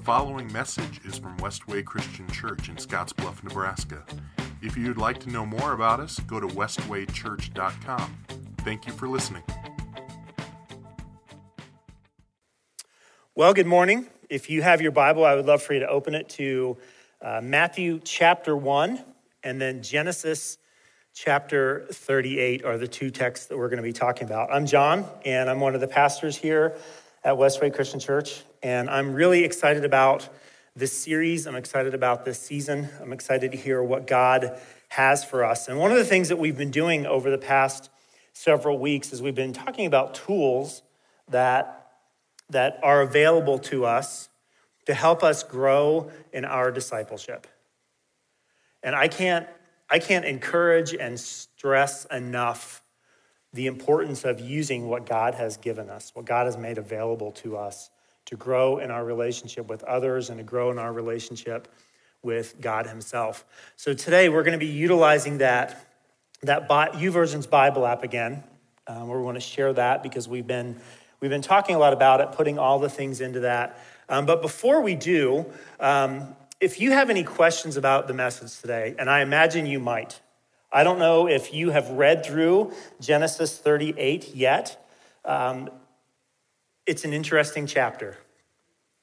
The following message is from Westway Christian Church in Scottsbluff, Nebraska. If you'd like to know more about us, go to westwaychurch.com. Thank you for listening. Well, good morning. If you have your Bible, I would love for you to open it to uh, Matthew chapter 1 and then Genesis chapter 38 are the two texts that we're going to be talking about. I'm John, and I'm one of the pastors here at Westway Christian Church, and I'm really excited about this series. I'm excited about this season. I'm excited to hear what God has for us. And one of the things that we've been doing over the past several weeks is we've been talking about tools that, that are available to us to help us grow in our discipleship. And I can't, I can't encourage and stress enough the importance of using what God has given us, what God has made available to us to grow in our relationship with others and to grow in our relationship with God Himself. So today we're going to be utilizing that, that YouVersion's Bible app again. Um, we want to share that because we've been, we've been talking a lot about it, putting all the things into that. Um, but before we do, um, if you have any questions about the message today, and I imagine you might, I don't know if you have read through Genesis 38 yet. Um, it's an interesting chapter,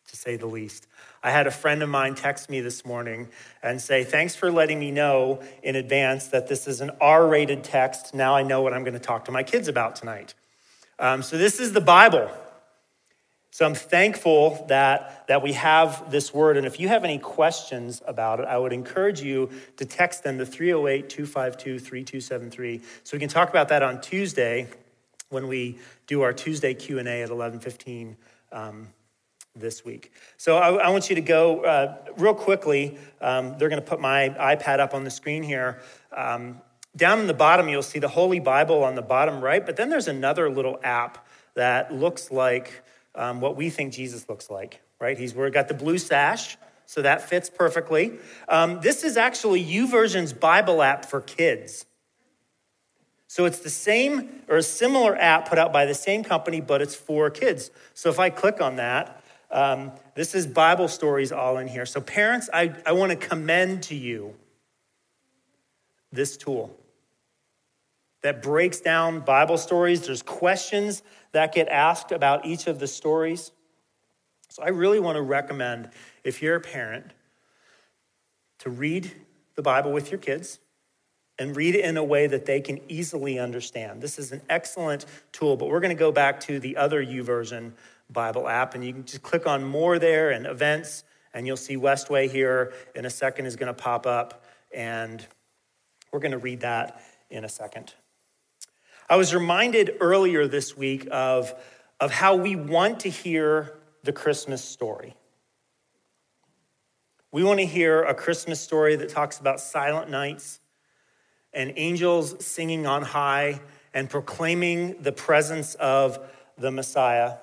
to say the least. I had a friend of mine text me this morning and say, Thanks for letting me know in advance that this is an R rated text. Now I know what I'm going to talk to my kids about tonight. Um, so, this is the Bible. So I'm thankful that, that we have this word. And if you have any questions about it, I would encourage you to text them to 308 252 3273 so we can talk about that on Tuesday when we do our Tuesday Q&A at 1115 um, this week. So I, I, want you to go uh, real quickly. Um, they're going to put my iPad up on the screen here. Um, down in the bottom, you'll see the Holy Bible on the bottom right, but then there's another little app that looks like um, what we think Jesus looks like, right? He's we've got the blue sash, so that fits perfectly. Um, this is actually YouVersion's Bible app for kids. So it's the same or a similar app put out by the same company, but it's for kids. So if I click on that, um, this is Bible stories all in here. So, parents, I, I want to commend to you this tool that breaks down Bible stories. There's questions that get asked about each of the stories. So I really want to recommend, if you're a parent, to read the Bible with your kids and read it in a way that they can easily understand. This is an excellent tool, but we're going to go back to the other YouVersion Bible app, and you can just click on more there and events, and you'll see Westway here in a second is going to pop up, and we're going to read that in a second. I was reminded earlier this week of, of how we want to hear the Christmas story. We want to hear a Christmas story that talks about silent nights and angels singing on high and proclaiming the presence of the Messiah.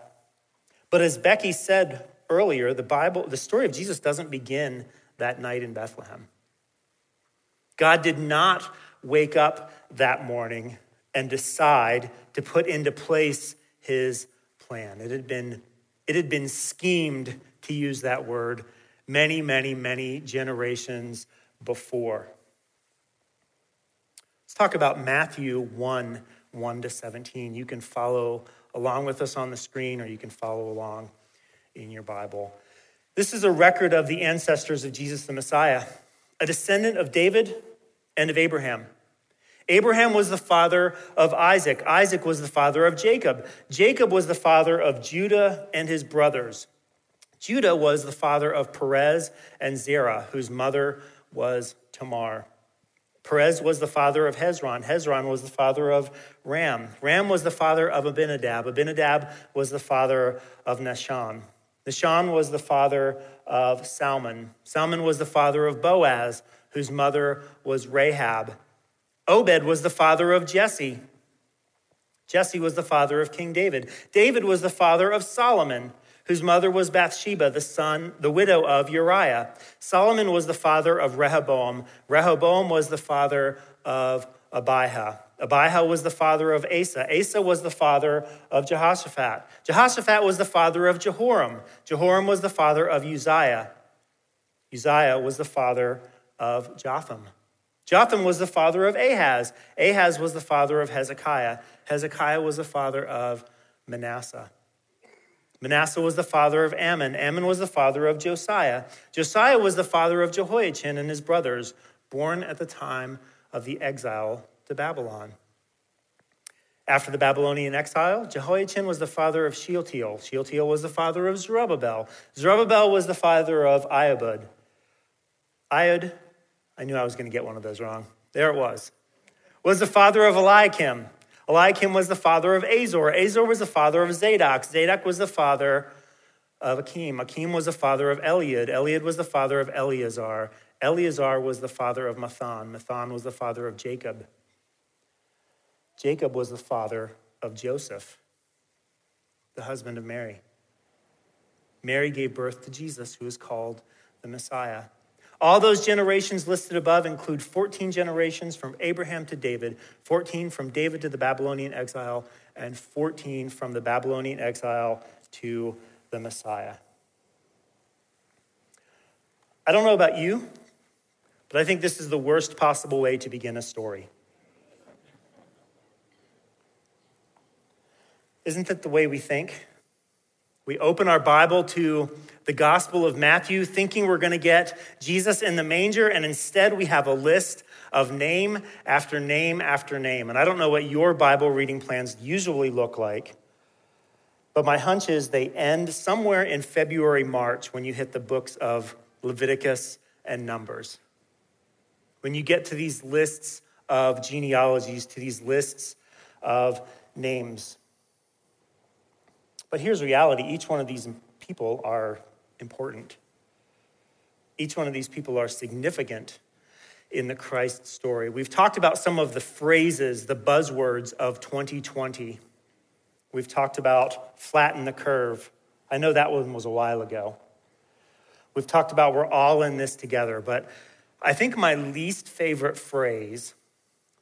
But as Becky said earlier, the Bible, the story of Jesus doesn't begin that night in Bethlehem. God did not wake up that morning and decide to put into place his plan. It had been, it had been schemed, to use that word, many, many, many generations before. Let's talk about Matthew 1 1 to 17. You can follow along with us on the screen, or you can follow along in your Bible. This is a record of the ancestors of Jesus the Messiah, a descendant of David and of Abraham. Abraham was the father of Isaac. Isaac was the father of Jacob. Jacob was the father of Judah and his brothers. Judah was the father of Perez and Zerah, whose mother was Tamar. Perez was the father of Hezron. Hezron was the father of Ram. Ram was the father of Abinadab. Abinadab was the father of Nahshon. Nahshon was the father of Salmon. Salmon was the father of Boaz, whose mother was Rahab. Obed was the father of Jesse. Jesse was the father of King David. David was the father of Solomon, whose mother was Bathsheba, the son, the widow of Uriah. Solomon was the father of Rehoboam. Rehoboam was the father of Abijah. Abijah was the father of Asa. Asa was the father of Jehoshaphat. Jehoshaphat was the father of Jehoram. Jehoram was the father of Uzziah. Uzziah was the father of Jotham. Jotham was the father of Ahaz. Ahaz was the father of Hezekiah. Hezekiah was the father of Manasseh. Manasseh was the father of Amon. Amon was the father of Josiah. Josiah was the father of Jehoiachin and his brothers, born at the time of the exile to Babylon. After the Babylonian exile, Jehoiachin was the father of Shealtiel. Shealtiel was the father of Zerubbabel. Zerubbabel was the father of Iobud. Iod, I knew I was going to get one of those wrong. There it was. Was the father of Eliakim. Eliakim was the father of Azor. Azor was the father of Zadok. Zadok was the father of Akim. Akim was the father of Eliud. Eliud was the father of Eleazar. Eleazar was the father of Matthan. Matthan was the father of Jacob. Jacob was the father of Joseph, the husband of Mary. Mary gave birth to Jesus, who is called the Messiah. All those generations listed above include 14 generations from Abraham to David, 14 from David to the Babylonian exile, and 14 from the Babylonian exile to the Messiah. I don't know about you, but I think this is the worst possible way to begin a story. Isn't that the way we think? We open our Bible to the Gospel of Matthew thinking we're going to get Jesus in the manger, and instead we have a list of name after name after name. And I don't know what your Bible reading plans usually look like, but my hunch is they end somewhere in February, March when you hit the books of Leviticus and Numbers. When you get to these lists of genealogies, to these lists of names. But here's reality each one of these people are important. Each one of these people are significant in the Christ story. We've talked about some of the phrases, the buzzwords of 2020. We've talked about flatten the curve. I know that one was a while ago. We've talked about we're all in this together, but I think my least favorite phrase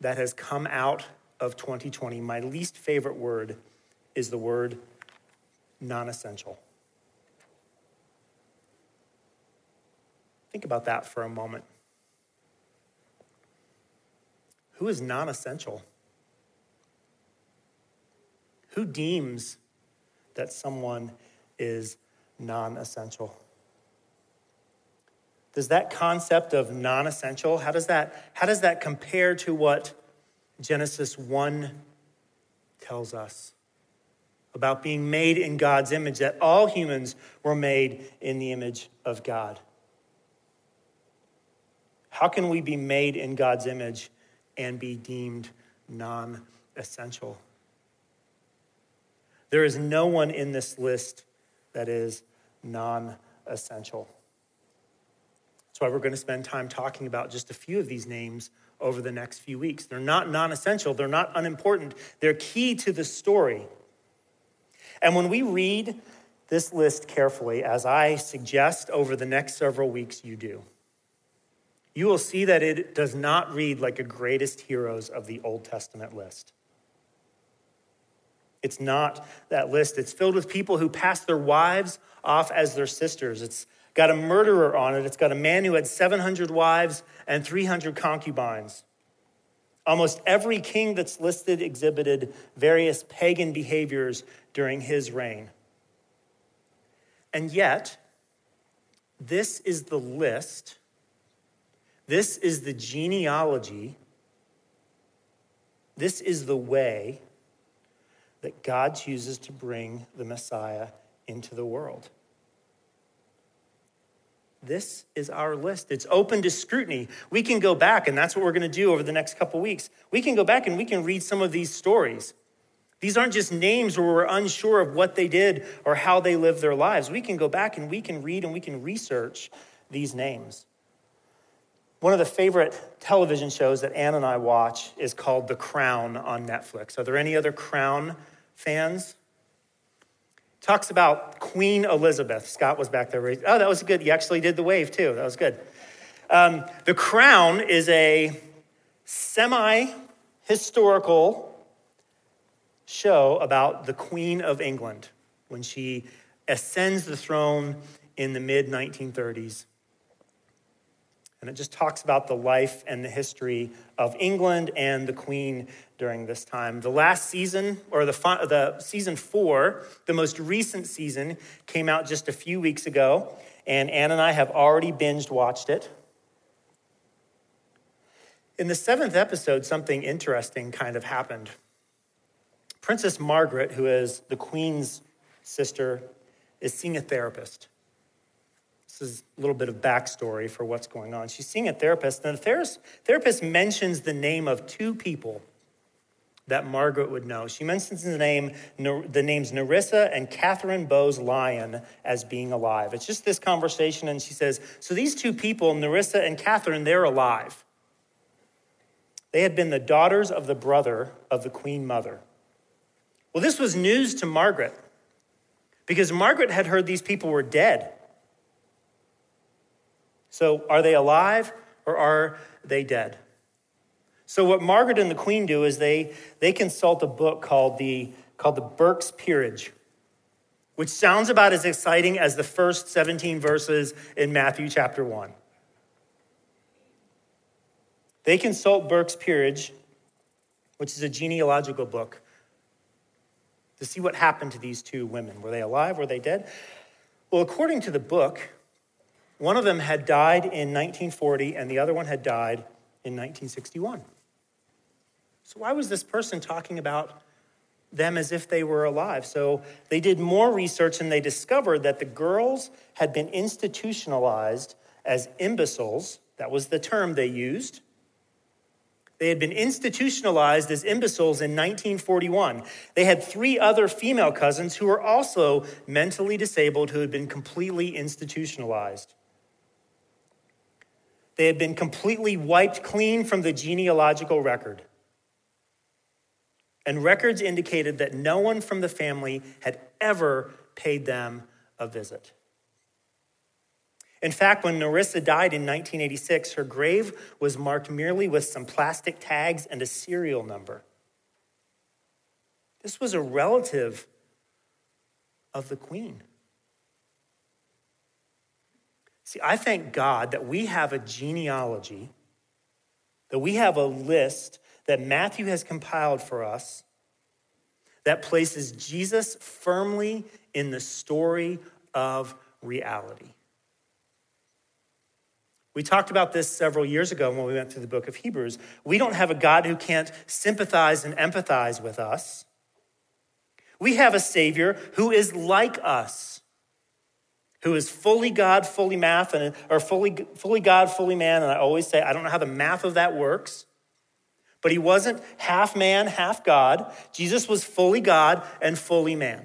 that has come out of 2020, my least favorite word is the word non essential. Think about that for a moment. Who is non essential? Who deems that someone is non essential? Does that concept of non essential, how does that, how does that compare to what Genesis 1 tells us? About being made in God's image, that all humans were made in the image of God. How can we be made in God's image and be deemed non essential? There is no one in this list that is non essential. That's why we're going to spend time talking about just a few of these names over the next few weeks. They're not non essential, they're not unimportant, they're key to the story. And when we read this list carefully, as I suggest over the next several weeks you do, you will see that it does not read like a greatest heroes of the Old Testament list. It's not that list. It's filled with people who passed their wives off as their sisters. It's got a murderer on it. It's got a man who had 700 wives and 300 concubines. Almost every king that's listed exhibited various pagan behaviors during his reign. And yet, this is the list, this is the genealogy, this is the way that God chooses to bring the Messiah into the world. This is our list. It's open to scrutiny. We can go back, and that's what we're going to do over the next couple weeks. We can go back and we can read some of these stories. These aren't just names where we're unsure of what they did or how they lived their lives. We can go back and we can read and we can research these names. One of the favorite television shows that Ann and I watch is called The Crown on Netflix. Are there any other Crown fans? Talks about Queen Elizabeth. Scott was back there. Oh, that was good. You actually did the wave too. That was good. Um, the Crown is a semi historical show about the Queen of England when she ascends the throne in the mid 1930s. And it just talks about the life and the history of England and the Queen during this time. The last season, or the, the season four, the most recent season, came out just a few weeks ago, and Ann and I have already binged watched it. In the seventh episode, something interesting kind of happened. Princess Margaret, who is the Queen's sister, is seeing a therapist. This is a little bit of backstory for what's going on. She's seeing a therapist, and the therapist mentions the name of two people that Margaret would know. She mentions the name, the names Nerissa and Katherine Bowes Lyon as being alive. It's just this conversation, and she says, So these two people, Nerissa and Katherine, they're alive. They had been the daughters of the brother of the Queen Mother. Well, this was news to Margaret because Margaret had heard these people were dead. So, are they alive or are they dead? So, what Margaret and the Queen do is they, they consult a book called the, called the Burke's Peerage, which sounds about as exciting as the first 17 verses in Matthew chapter 1. They consult Burke's Peerage, which is a genealogical book, to see what happened to these two women. Were they alive? Were they dead? Well, according to the book, one of them had died in 1940 and the other one had died in 1961. So, why was this person talking about them as if they were alive? So, they did more research and they discovered that the girls had been institutionalized as imbeciles. That was the term they used. They had been institutionalized as imbeciles in 1941. They had three other female cousins who were also mentally disabled who had been completely institutionalized. They had been completely wiped clean from the genealogical record. And records indicated that no one from the family had ever paid them a visit. In fact, when Nerissa died in 1986, her grave was marked merely with some plastic tags and a serial number. This was a relative of the queen. See, I thank God that we have a genealogy, that we have a list that Matthew has compiled for us that places Jesus firmly in the story of reality. We talked about this several years ago when we went through the book of Hebrews. We don't have a God who can't sympathize and empathize with us. We have a Savior who is like us who is fully God, fully math, and, or fully, fully God, fully man. And I always say, I don't know how the math of that works, but he wasn't half man, half God. Jesus was fully God and fully man.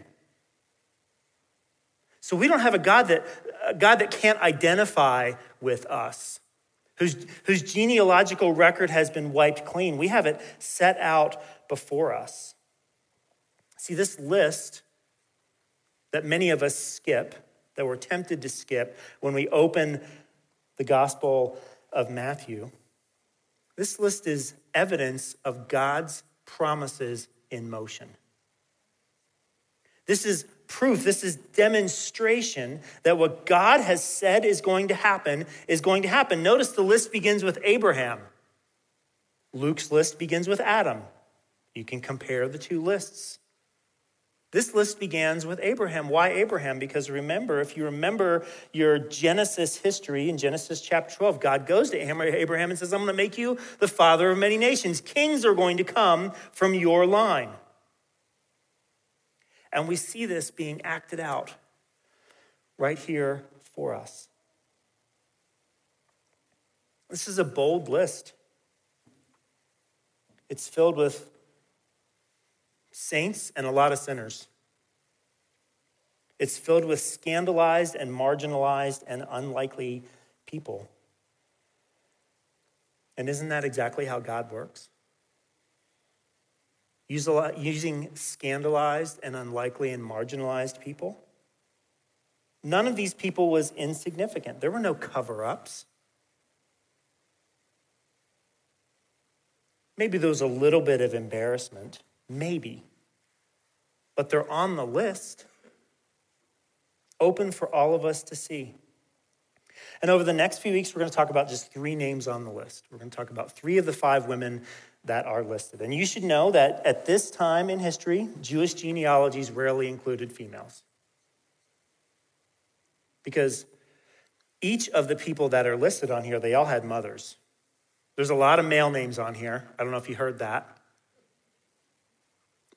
So we don't have a God that, a God that can't identify with us, whose, whose genealogical record has been wiped clean. We have it set out before us. See, this list that many of us skip that we're tempted to skip when we open the Gospel of Matthew. This list is evidence of God's promises in motion. This is proof, this is demonstration that what God has said is going to happen is going to happen. Notice the list begins with Abraham. Luke's list begins with Adam. You can compare the two lists. This list begins with Abraham. Why Abraham? Because remember, if you remember your Genesis history in Genesis chapter 12, God goes to Abraham and says, I'm going to make you the father of many nations. Kings are going to come from your line. And we see this being acted out right here for us. This is a bold list. It's filled with saints and a lot of sinners. It's filled with scandalized and marginalized and unlikely people. And isn't that exactly how God works? Using scandalized and unlikely and marginalized people? None of these people was insignificant. There were no cover ups. Maybe there was a little bit of embarrassment. Maybe. But they're on the list, open for all of us to see. And over the next few weeks, we're going to talk about just three names on the list. We're going to talk about three of the five women that are listed. And you should know that at this time in history, Jewish genealogies rarely included females. Because each of the people that are listed on here, they all had mothers. There's a lot of male names on here. I don't know if you heard that.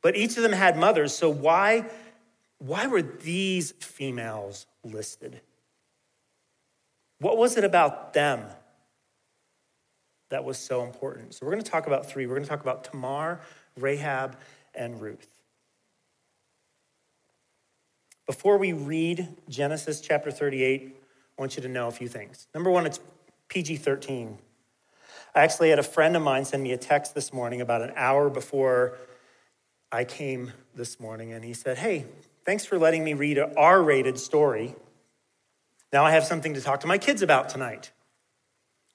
But each of them had mothers, so why, why were these females listed? What was it about them that was so important? So we're going to talk about three. We're going to talk about Tamar, Rahab, and Ruth. Before we read Genesis chapter 38, I want you to know a few things. Number one, it's PG 13. I actually had a friend of mine send me a text this morning about an hour before I came this morning, and he said, Hey, thanks for letting me read an R rated story. Now I have something to talk to my kids about tonight,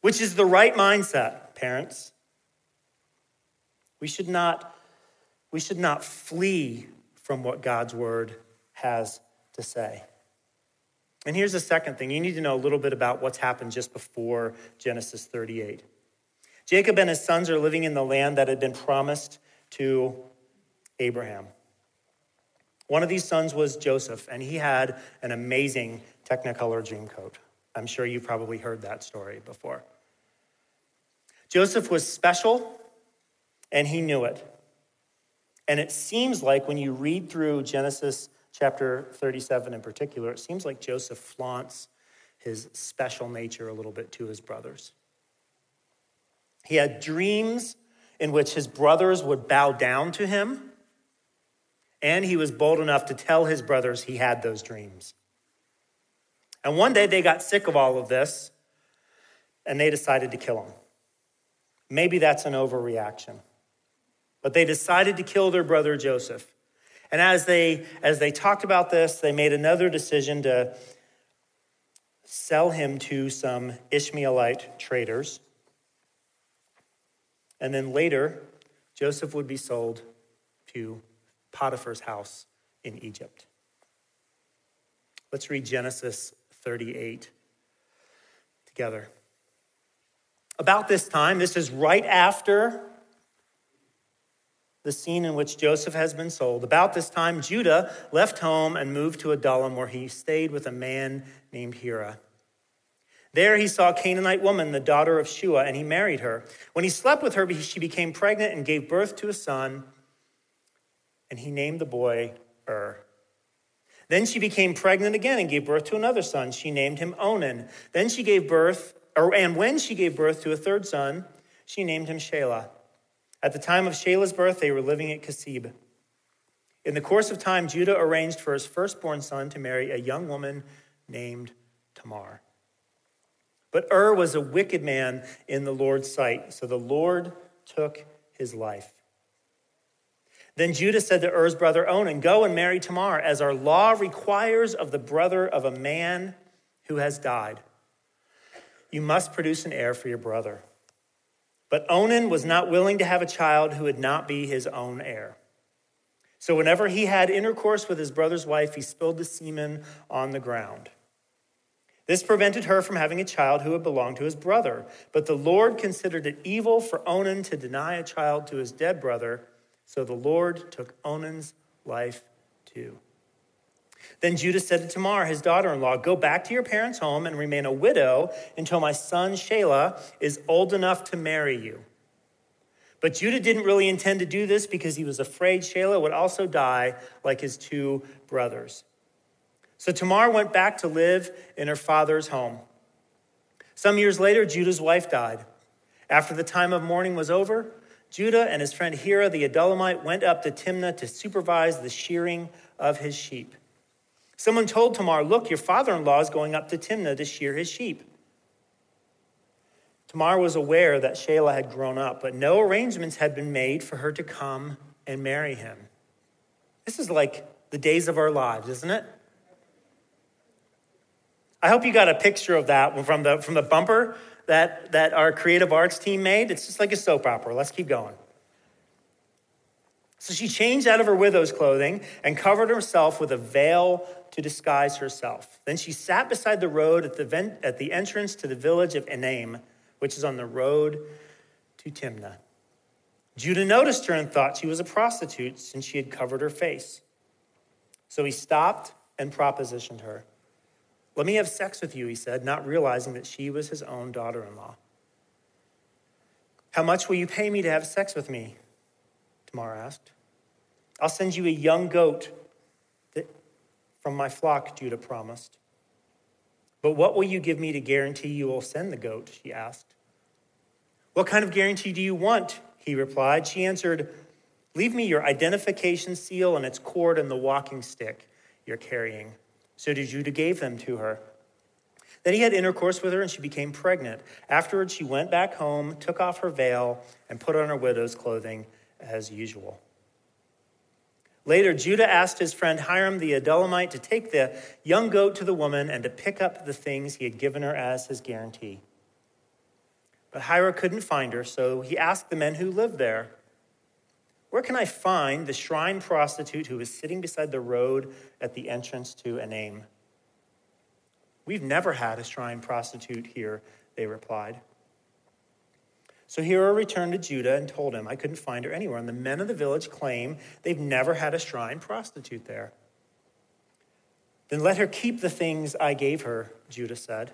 which is the right mindset, parents. We should not, we should not flee from what God's word has to say. And here's the second thing you need to know a little bit about what's happened just before Genesis 38. Jacob and his sons are living in the land that had been promised to Abraham. One of these sons was Joseph, and he had an amazing Technicolor Dreamcoat. I'm sure you've probably heard that story before. Joseph was special, and he knew it. And it seems like when you read through Genesis chapter 37 in particular, it seems like Joseph flaunts his special nature a little bit to his brothers. He had dreams in which his brothers would bow down to him and he was bold enough to tell his brothers he had those dreams. And one day they got sick of all of this and they decided to kill him. Maybe that's an overreaction. But they decided to kill their brother Joseph. And as they as they talked about this, they made another decision to sell him to some Ishmaelite traders. And then later, Joseph would be sold to Potiphar's house in Egypt. Let's read Genesis 38 together. About this time, this is right after the scene in which Joseph has been sold. About this time, Judah left home and moved to Adullam, where he stayed with a man named Hira. There he saw a Canaanite woman, the daughter of Shua, and he married her. When he slept with her, she became pregnant and gave birth to a son and he named the boy Ur. Then she became pregnant again and gave birth to another son. She named him Onan. Then she gave birth, or, and when she gave birth to a third son, she named him Shelah. At the time of Shelah's birth, they were living at Kezib. In the course of time, Judah arranged for his firstborn son to marry a young woman named Tamar. But Ur was a wicked man in the Lord's sight, so the Lord took his life. Then Judah said to Er's brother Onan, Go and marry Tamar, as our law requires of the brother of a man who has died. You must produce an heir for your brother. But Onan was not willing to have a child who would not be his own heir. So whenever he had intercourse with his brother's wife, he spilled the semen on the ground. This prevented her from having a child who had belonged to his brother. But the Lord considered it evil for Onan to deny a child to his dead brother so the Lord took Onan's life too. Then Judah said to Tamar, his daughter in law, Go back to your parents' home and remain a widow until my son Shelah is old enough to marry you. But Judah didn't really intend to do this because he was afraid Shelah would also die like his two brothers. So Tamar went back to live in her father's home. Some years later, Judah's wife died. After the time of mourning was over, Judah and his friend Hira the Adullamite went up to Timnah to supervise the shearing of his sheep. Someone told Tamar, Look, your father in law is going up to Timnah to shear his sheep. Tamar was aware that Shelah had grown up, but no arrangements had been made for her to come and marry him. This is like the days of our lives, isn't it? I hope you got a picture of that from the, from the bumper that, that our creative arts team made? It's just like a soap opera. Let's keep going. So she changed out of her widow's clothing and covered herself with a veil to disguise herself. Then she sat beside the road at the, at the entrance to the village of Enaim, which is on the road to Timnah. Judah noticed her and thought she was a prostitute since she had covered her face. So he stopped and propositioned her. Let me have sex with you, he said, not realizing that she was his own daughter in law. How much will you pay me to have sex with me? Tamar asked. I'll send you a young goat that, from my flock, Judah promised. But what will you give me to guarantee you will send the goat? She asked. What kind of guarantee do you want? He replied. She answered, Leave me your identification seal and its cord and the walking stick you're carrying. So Judah gave them to her. Then he had intercourse with her, and she became pregnant. Afterwards, she went back home, took off her veil, and put on her widow's clothing as usual. Later, Judah asked his friend Hiram the Adullamite to take the young goat to the woman and to pick up the things he had given her as his guarantee. But Hiram couldn't find her, so he asked the men who lived there, Where can I find the shrine prostitute who is sitting beside the road at the entrance to Enaim? We've never had a shrine prostitute here, they replied. So Hira returned to Judah and told him, I couldn't find her anywhere. And the men of the village claim they've never had a shrine prostitute there. Then let her keep the things I gave her, Judah said.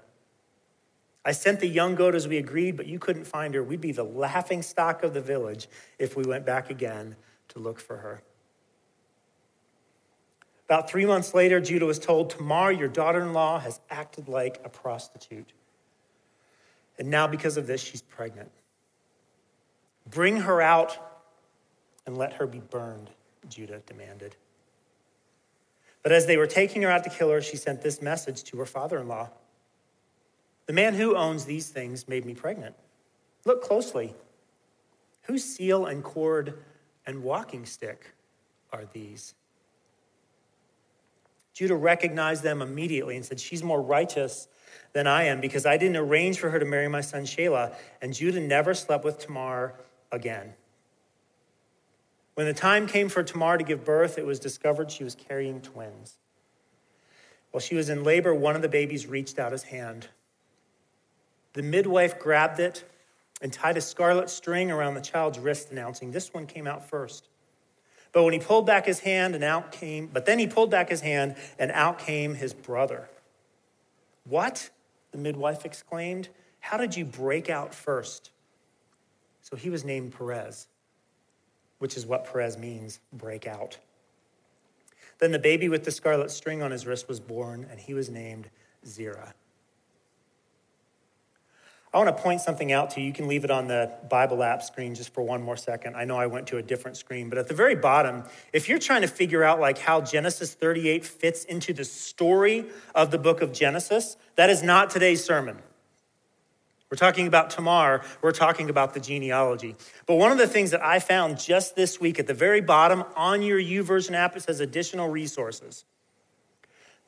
I sent the young goat as we agreed, but you couldn't find her. We'd be the laughing stock of the village if we went back again to look for her. About three months later, Judah was told, Tamar, your daughter in law, has acted like a prostitute. And now, because of this, she's pregnant. Bring her out and let her be burned, Judah demanded. But as they were taking her out to kill her, she sent this message to her father in law The man who owns these things made me pregnant. Look closely. Whose seal and cord and walking stick are these? Judah recognized them immediately and said, She's more righteous than I am because I didn't arrange for her to marry my son Shelah. And Judah never slept with Tamar again. When the time came for Tamar to give birth, it was discovered she was carrying twins. While she was in labor, one of the babies reached out his hand. The midwife grabbed it and tied a scarlet string around the child's wrist, announcing, This one came out first. But when he pulled back his hand and out came, but then he pulled back his hand and out came his brother. What? The midwife exclaimed. How did you break out first? So he was named Perez, which is what Perez means break out. Then the baby with the scarlet string on his wrist was born, and he was named Zerah. I want to point something out to you. You can leave it on the Bible app screen just for one more second. I know I went to a different screen, but at the very bottom, if you're trying to figure out like how Genesis 38 fits into the story of the book of Genesis, that is not today's sermon. We're talking about Tamar, we're talking about the genealogy. But one of the things that I found just this week at the very bottom on your YouVersion app, it says additional resources.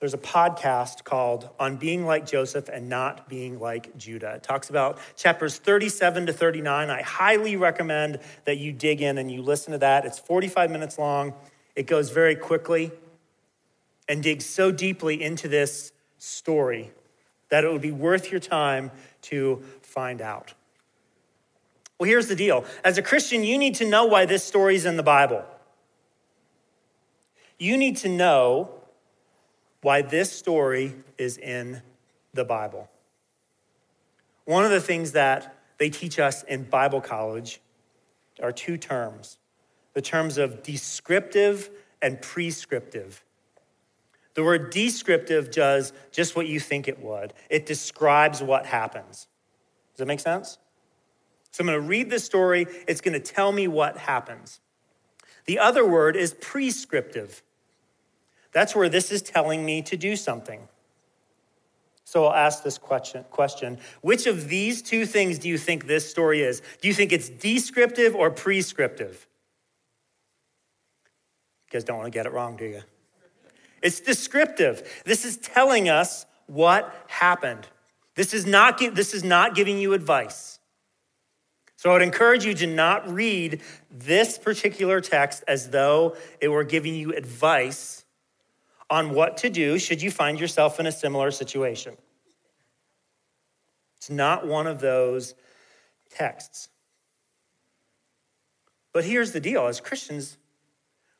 There's a podcast called On Being Like Joseph and Not Being Like Judah. It talks about chapters 37 to 39. I highly recommend that you dig in and you listen to that. It's 45 minutes long, it goes very quickly and digs so deeply into this story that it would be worth your time to find out. Well, here's the deal as a Christian, you need to know why this story is in the Bible. You need to know why this story is in the Bible. One of the things that they teach us in Bible college are two terms the terms of descriptive and prescriptive. The word descriptive does just what you think it would, it describes what happens. Does that make sense? So I'm going to read this story, it's going to tell me what happens. The other word is prescriptive. That's where this is telling me to do something. So I'll ask this question, question Which of these two things do you think this story is? Do you think it's descriptive or prescriptive? You guys don't want to get it wrong, do you? It's descriptive. This is telling us what happened. This is not, this is not giving you advice. So I would encourage you to not read this particular text as though it were giving you advice on what to do should you find yourself in a similar situation. It's not one of those texts. But here's the deal as Christians,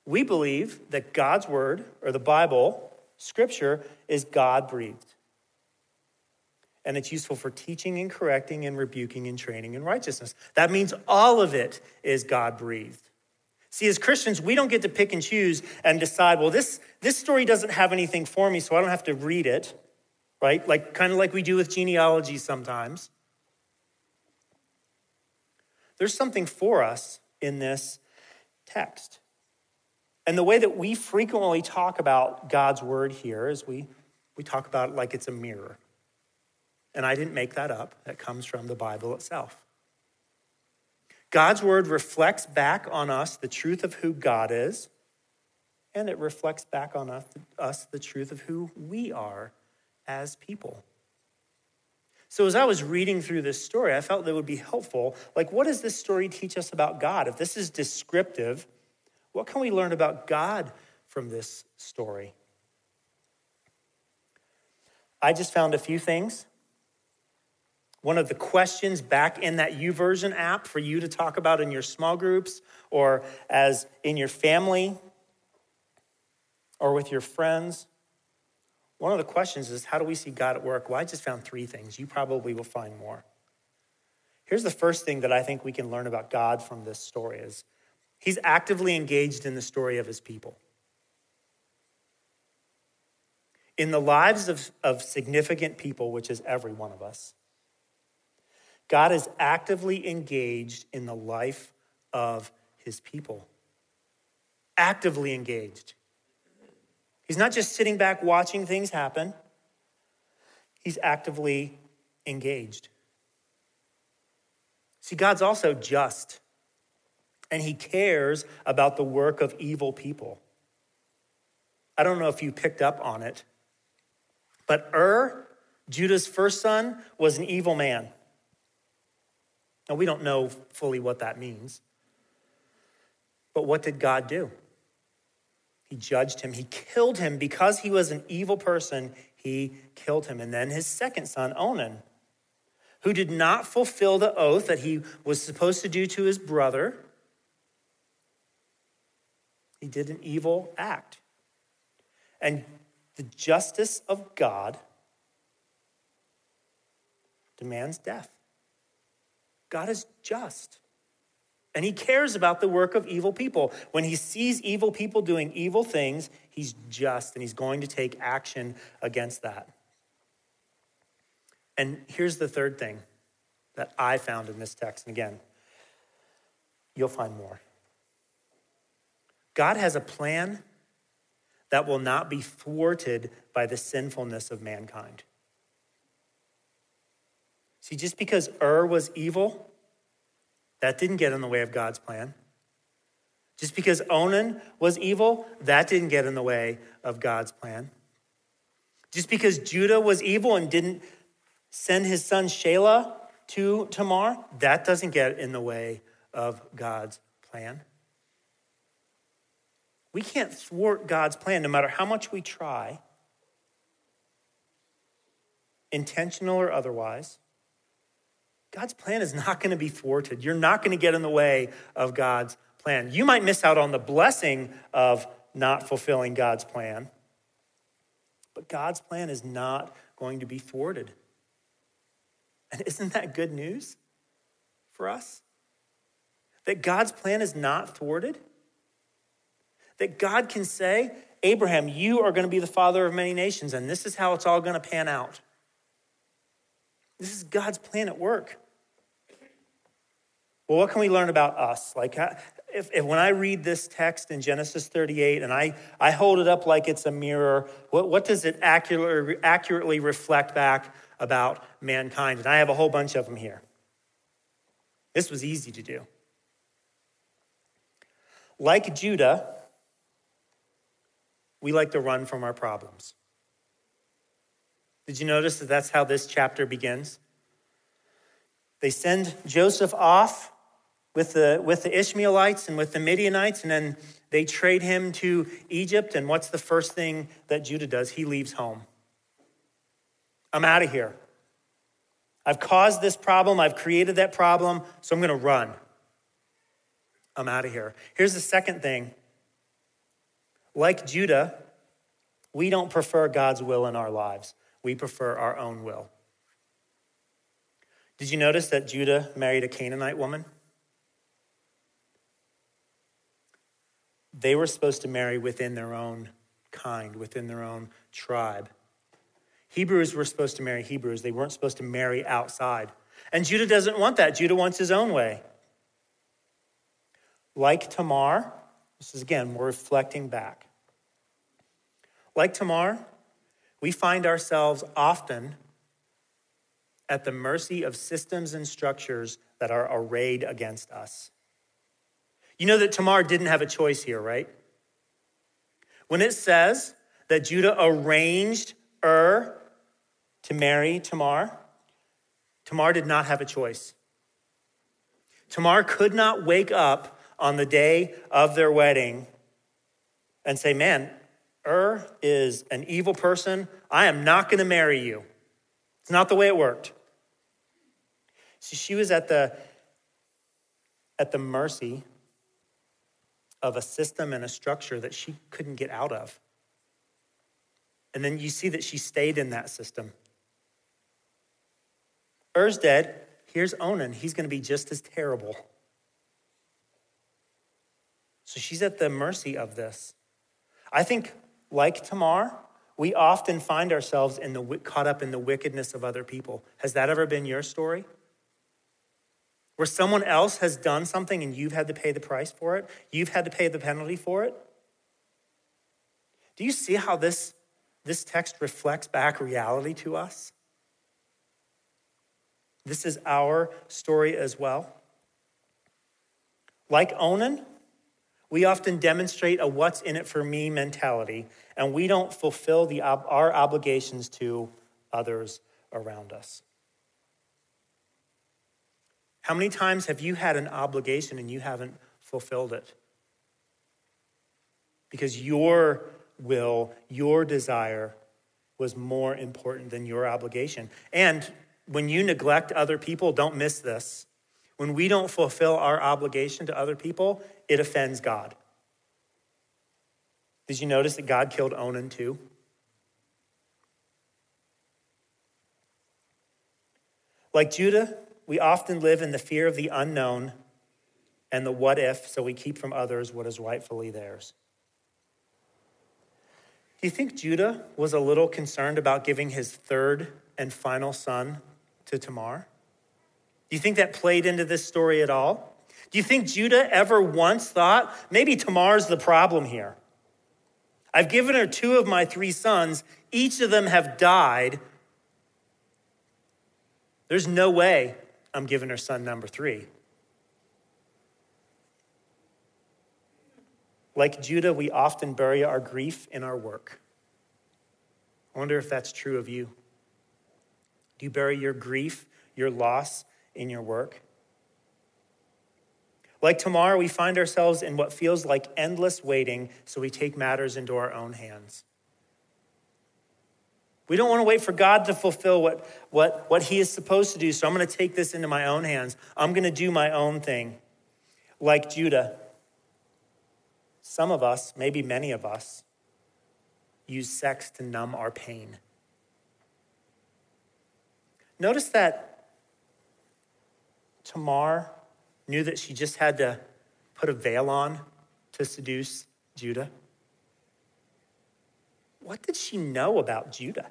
we believe that God's word, or the Bible, scripture, is God breathed. And it's useful for teaching and correcting and rebuking and training in righteousness. That means all of it is God breathed. See, as Christians, we don't get to pick and choose and decide, well, this, this story doesn't have anything for me, so I don't have to read it right? Like kind of like we do with genealogy sometimes. There's something for us in this text. And the way that we frequently talk about God's word here is we, we talk about it like it's a mirror. And I didn't make that up, that comes from the Bible itself. God's word reflects back on us the truth of who God is, and it reflects back on us, us the truth of who we are as people. So, as I was reading through this story, I felt that it would be helpful. Like, what does this story teach us about God? If this is descriptive, what can we learn about God from this story? I just found a few things. One of the questions back in that YouVersion app for you to talk about in your small groups or as in your family or with your friends one of the questions is how do we see God at work? Well, I just found three things. You probably will find more. Here's the first thing that I think we can learn about God from this story is he's actively engaged in the story of his people. In the lives of, of significant people, which is every one of us, God is actively engaged in the life of his people. Actively engaged. He's not just sitting back watching things happen, he's actively engaged. See, God's also just, and he cares about the work of evil people. I don't know if you picked up on it, but Ur, Judah's first son, was an evil man. Now, we don't know fully what that means. But what did God do? He judged him. He killed him because he was an evil person. He killed him. And then his second son, Onan, who did not fulfill the oath that he was supposed to do to his brother, he did an evil act. And the justice of God demands death. God is just. And he cares about the work of evil people. When he sees evil people doing evil things, he's just and he's going to take action against that. And here's the third thing that I found in this text. And again, you'll find more. God has a plan that will not be thwarted by the sinfulness of mankind. See, just because Ur was evil, that didn't get in the way of God's plan. Just because Onan was evil, that didn't get in the way of God's plan. Just because Judah was evil and didn't send his son Shelah to Tamar, that doesn't get in the way of God's plan. We can't thwart God's plan no matter how much we try, intentional or otherwise. God's plan is not going to be thwarted. You're not going to get in the way of God's plan. You might miss out on the blessing of not fulfilling God's plan, but God's plan is not going to be thwarted. And isn't that good news for us? That God's plan is not thwarted? That God can say, Abraham, you are going to be the father of many nations, and this is how it's all going to pan out. This is God's plan at work. Well, what can we learn about us? Like, uh, if, if, when I read this text in Genesis 38 and I, I hold it up like it's a mirror, what, what does it accurately, accurately reflect back about mankind? And I have a whole bunch of them here. This was easy to do. Like Judah, we like to run from our problems. Did you notice that that's how this chapter begins? They send Joseph off with the, with the Ishmaelites and with the Midianites, and then they trade him to Egypt. And what's the first thing that Judah does? He leaves home. I'm out of here. I've caused this problem, I've created that problem, so I'm going to run. I'm out of here. Here's the second thing. Like Judah, we don't prefer God's will in our lives. We prefer our own will. Did you notice that Judah married a Canaanite woman? They were supposed to marry within their own kind, within their own tribe. Hebrews were supposed to marry Hebrews. They weren't supposed to marry outside. And Judah doesn't want that. Judah wants his own way. Like Tamar, this is again, we're reflecting back. Like Tamar, we find ourselves often at the mercy of systems and structures that are arrayed against us. You know that Tamar didn't have a choice here, right? When it says that Judah arranged Ur to marry Tamar, Tamar did not have a choice. Tamar could not wake up on the day of their wedding and say, Man, Ur is an evil person. I am not going to marry you. It's not the way it worked. See, she was at the, at the mercy of a system and a structure that she couldn't get out of. And then you see that she stayed in that system. Er's dead. Here's Onan. He's going to be just as terrible. So she's at the mercy of this. I think, like Tamar, we often find ourselves in the, caught up in the wickedness of other people. Has that ever been your story? Where someone else has done something and you've had to pay the price for it? You've had to pay the penalty for it? Do you see how this, this text reflects back reality to us? This is our story as well. Like Onan, we often demonstrate a what's in it for me mentality, and we don't fulfill the, our obligations to others around us. How many times have you had an obligation and you haven't fulfilled it? Because your will, your desire was more important than your obligation. And when you neglect other people, don't miss this. When we don't fulfill our obligation to other people, it offends God. Did you notice that God killed Onan too? Like Judah, we often live in the fear of the unknown and the what if, so we keep from others what is rightfully theirs. Do you think Judah was a little concerned about giving his third and final son to Tamar? Do you think that played into this story at all? Do you think Judah ever once thought, maybe Tamar's the problem here? I've given her two of my three sons, each of them have died. There's no way I'm giving her son number three. Like Judah, we often bury our grief in our work. I wonder if that's true of you. Do you bury your grief, your loss in your work? Like Tamar, we find ourselves in what feels like endless waiting, so we take matters into our own hands. We don't want to wait for God to fulfill what, what, what He is supposed to do, so I'm going to take this into my own hands. I'm going to do my own thing. Like Judah, some of us, maybe many of us, use sex to numb our pain. Notice that Tamar knew that she just had to put a veil on to seduce Judah. What did she know about Judah?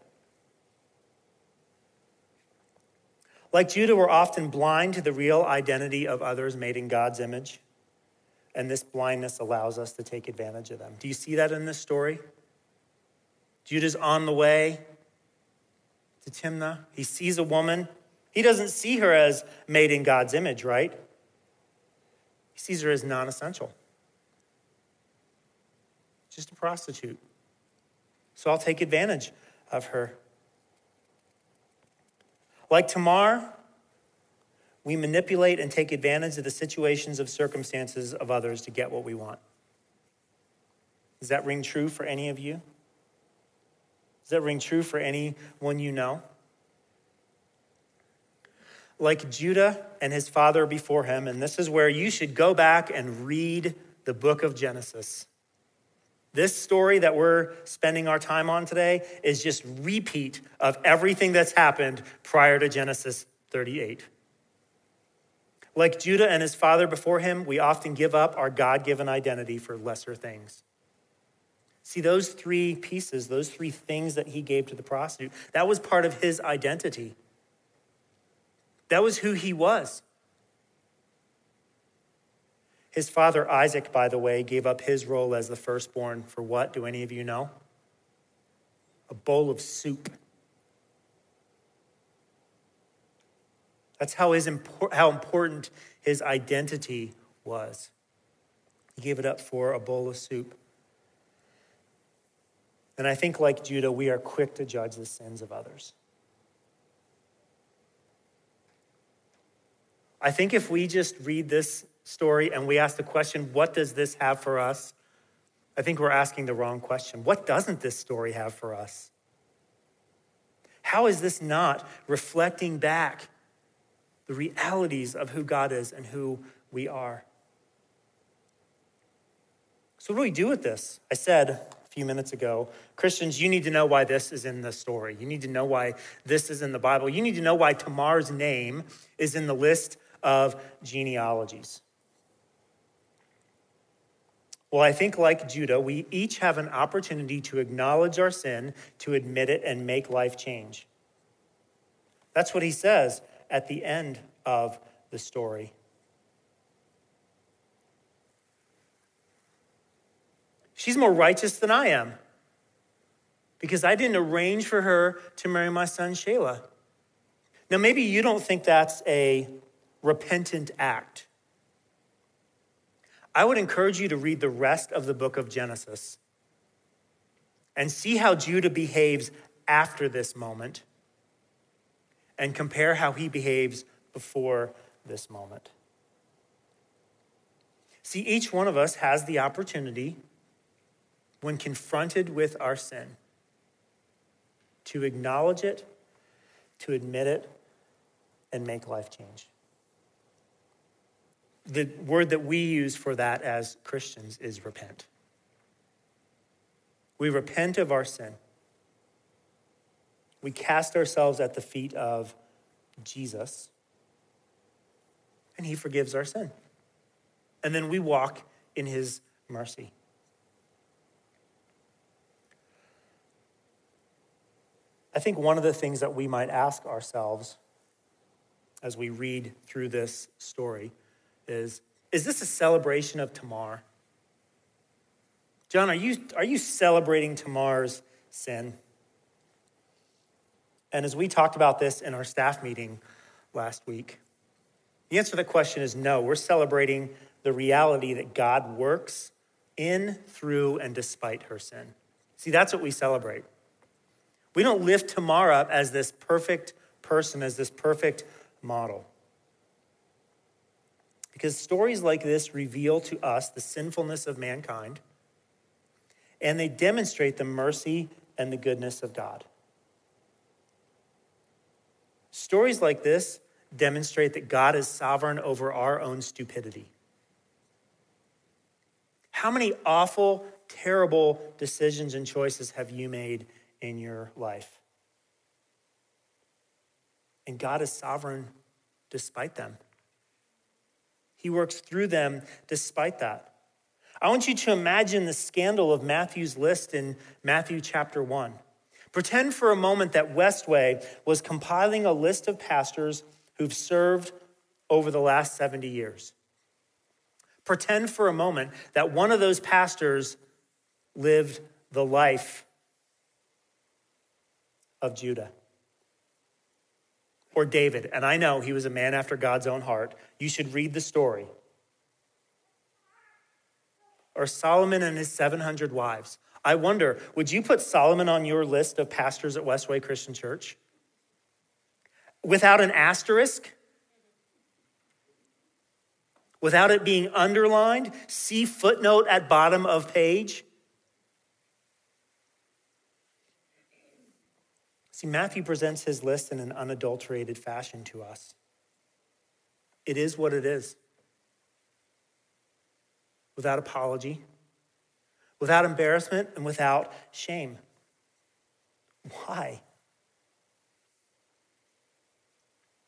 Like Judah, we're often blind to the real identity of others made in God's image, and this blindness allows us to take advantage of them. Do you see that in this story? Judah's on the way to Timnah. He sees a woman. He doesn't see her as made in God's image, right? He sees her as non essential, just a prostitute. So I'll take advantage of her. Like Tamar, we manipulate and take advantage of the situations of circumstances of others to get what we want. Does that ring true for any of you? Does that ring true for anyone you know? Like Judah and his father before him, and this is where you should go back and read the book of Genesis. This story that we're spending our time on today is just repeat of everything that's happened prior to Genesis 38. Like Judah and his father before him, we often give up our God given identity for lesser things. See, those three pieces, those three things that he gave to the prostitute, that was part of his identity. That was who he was. His father, Isaac, by the way, gave up his role as the firstborn for what? Do any of you know? A bowl of soup. That's how, his, how important his identity was. He gave it up for a bowl of soup. And I think, like Judah, we are quick to judge the sins of others. I think if we just read this story and we ask the question, what does this have for us? I think we're asking the wrong question. What doesn't this story have for us? How is this not reflecting back the realities of who God is and who we are? So, what do we do with this? I said a few minutes ago Christians, you need to know why this is in the story. You need to know why this is in the Bible. You need to know why Tamar's name is in the list of genealogies. Well, I think like Judah, we each have an opportunity to acknowledge our sin, to admit it, and make life change. That's what he says at the end of the story. She's more righteous than I am because I didn't arrange for her to marry my son Shelah. Now, maybe you don't think that's a repentant act. I would encourage you to read the rest of the book of Genesis and see how Judah behaves after this moment and compare how he behaves before this moment. See, each one of us has the opportunity, when confronted with our sin, to acknowledge it, to admit it, and make life change the word that we use for that as Christians is repent. We repent of our sin. We cast ourselves at the feet of Jesus, and he forgives our sin. And then we walk in his mercy. I think one of the things that we might ask ourselves as we read through this story is Is this a celebration of Tamar? John, are you, are you celebrating Tamar's sin? And as we talked about this in our staff meeting last week, the answer to the question is no. We're celebrating the reality that God works in, through, and despite her sin. See, that's what we celebrate. We don't lift Tamar up as this perfect person, as this perfect model. Because stories like this reveal to us the sinfulness of mankind and they demonstrate the mercy and the goodness of God. Stories like this demonstrate that God is sovereign over our own stupidity. How many awful, terrible decisions and choices have you made in your life? And God is sovereign despite them. He works through them despite that. I want you to imagine the scandal of Matthew's list in Matthew chapter 1. Pretend for a moment that Westway was compiling a list of pastors who've served over the last 70 years. Pretend for a moment that one of those pastors lived the life of Judah or David, and I know he was a man after God's own heart, you should read the story. Or Solomon and his 700 wives. I wonder, would you put Solomon on your list of pastors at Westway Christian Church? without an asterisk, without it being underlined. See footnote at bottom of page. See, Matthew presents his list in an unadulterated fashion to us. It is what it is. Without apology, without embarrassment, and without shame. Why?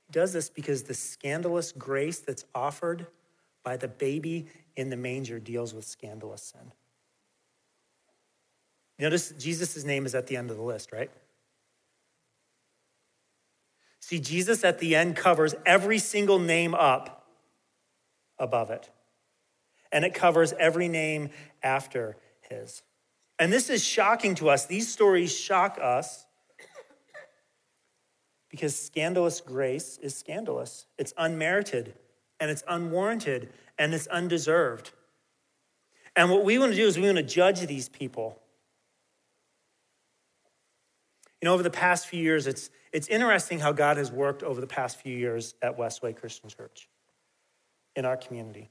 He does this because the scandalous grace that's offered by the baby in the manger deals with scandalous sin. Notice Jesus' name is at the end of the list, right? See, Jesus at the end covers every single name up above it, and it covers every name after his. And this is shocking to us. These stories shock us because scandalous grace is scandalous, it's unmerited, and it's unwarranted, and it's undeserved. And what we want to do is we want to judge these people. You know, over the past few years, it's it's interesting how God has worked over the past few years at Westway Christian Church in our community.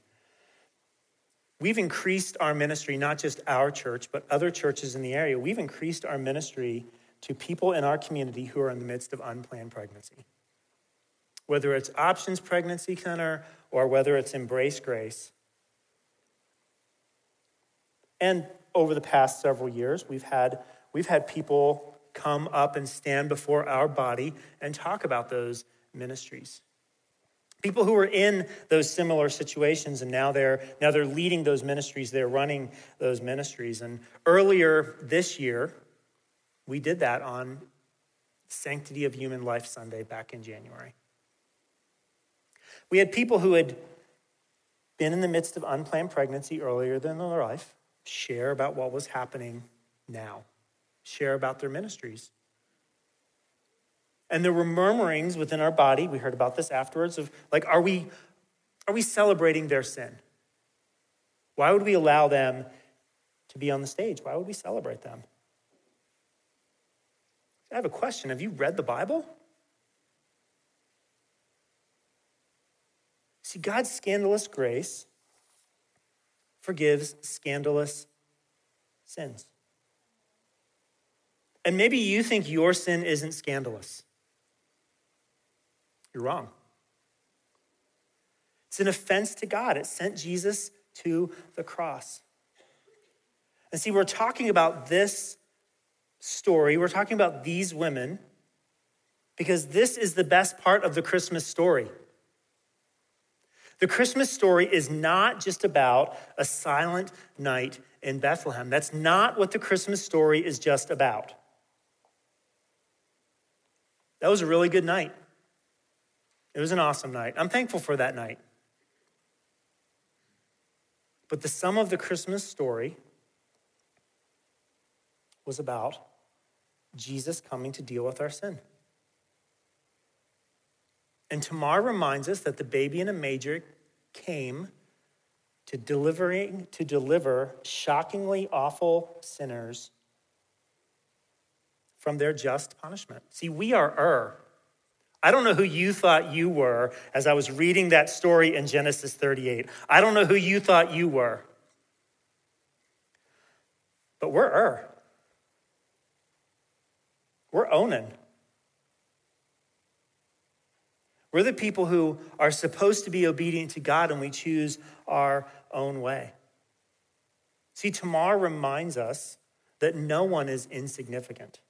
We've increased our ministry, not just our church, but other churches in the area. We've increased our ministry to people in our community who are in the midst of unplanned pregnancy. Whether it's Options Pregnancy Center or whether it's Embrace Grace. And over the past several years, we've had, we've had people come up and stand before our body and talk about those ministries. People who were in those similar situations and now they're now they're leading those ministries, they're running those ministries. And earlier this year, we did that on Sanctity of Human Life Sunday back in January. We had people who had been in the midst of unplanned pregnancy earlier in their life share about what was happening now share about their ministries. And there were murmurings within our body, we heard about this afterwards, of like, are we, are we celebrating their sin? Why would we allow them to be on the stage? Why would we celebrate them? I have a question. Have you read the Bible? See, God's scandalous grace forgives scandalous sins. And maybe you think your sin isn't scandalous. You're wrong. It's an offense to God. It sent Jesus to the cross. And see, we're talking about this story, we're talking about these women, because this is the best part of the Christmas story. The Christmas story is not just about a silent night in Bethlehem. That's not what the Christmas story is just about. That was a really good night. It was an awesome night. I'm thankful for that night. But the sum of the Christmas story was about Jesus coming to deal with our sin. And Tamar reminds us that the baby in a manger came to delivering to deliver shockingly awful sinners from their just punishment. See, we are Ur. I don't know who you thought you were as I was reading that story in Genesis 38. I don't know who you thought you were. But we're Ur. We're Onan. We're the people who are supposed to be obedient to God and we choose our own way. See, Tamar reminds us that no one is insignificant.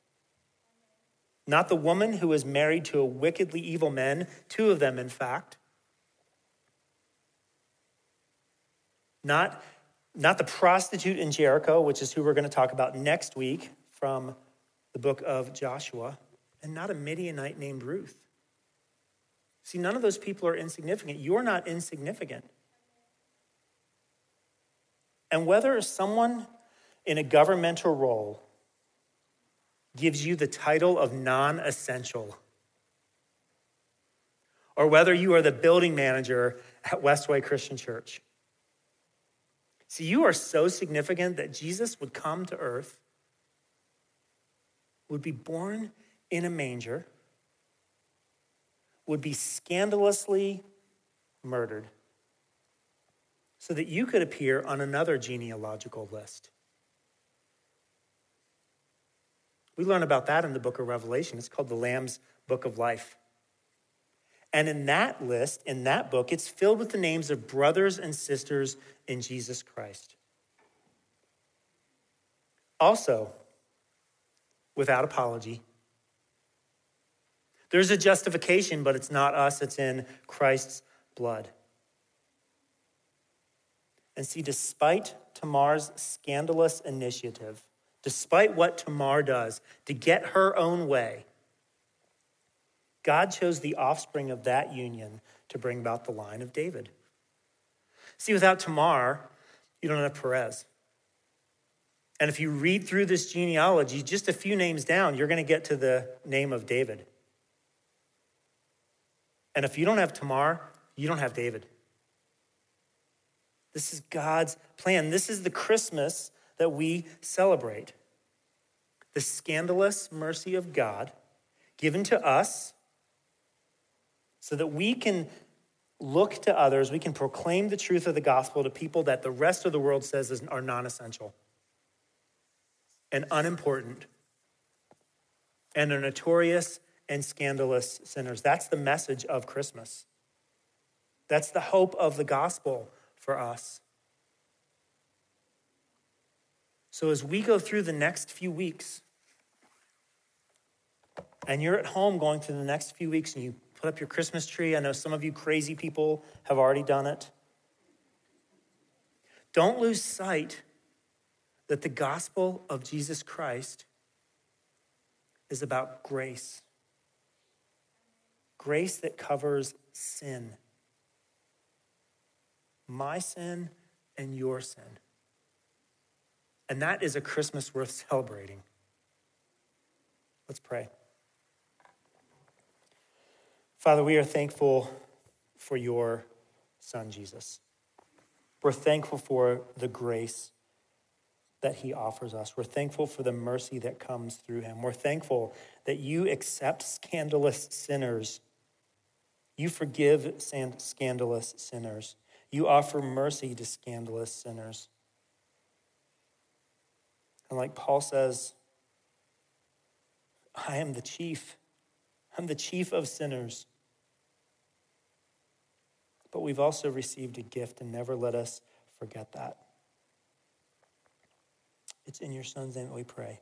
Not the woman who was married to a wickedly evil man, two of them, in fact. Not, not the prostitute in Jericho, which is who we're going to talk about next week from the book of Joshua, and not a Midianite named Ruth. See, none of those people are insignificant. You're not insignificant. And whether someone in a governmental role gives you the title of non essential, or whether you are the building manager at Westway Christian Church. See, you are so significant that Jesus would come to earth, would be born in a manger, would be scandalously murdered so that you could appear on another genealogical list. We learn about that in the book of Revelation. It's called the Lamb's Book of Life. And in that list, in that book, it's filled with the names of brothers and sisters in Jesus Christ. Also, without apology, there's a justification, but it's not us, it's in Christ's blood. And see, despite Tamar's scandalous initiative, despite what Tamar does to get her own way, God chose the offspring of that union to bring about the line of David. See, without Tamar, you don't have Perez. And if you read through this genealogy, just a few names down, you're going to get to the name of David. And if you don't have Tamar, you don't have David. This is God's plan. This is the Christmas that we celebrate. The scandalous mercy of God given to us so that we can look to others, we can proclaim the truth of the gospel to people that the rest of the world says are non essential and unimportant and are notorious and scandalous sinners. That's the message of Christmas. That's the hope of the gospel for us. So, as we go through the next few weeks, and you're at home going through the next few weeks and you put up your Christmas tree, I know some of you crazy people have already done it. Don't lose sight that the gospel of Jesus Christ is about grace grace that covers sin my sin and your sin. And that is a Christmas worth celebrating. Let's pray. Father, we are thankful for your Son, Jesus. We're thankful for the grace that he offers us. We're thankful for the mercy that comes through him. We're thankful that you accept scandalous sinners. You forgive scandalous sinners. You offer mercy to scandalous sinners. And like Paul says, I am the chief. I'm the chief of sinners. But we've also received a gift, and never let us forget that. It's in your son's name that we pray.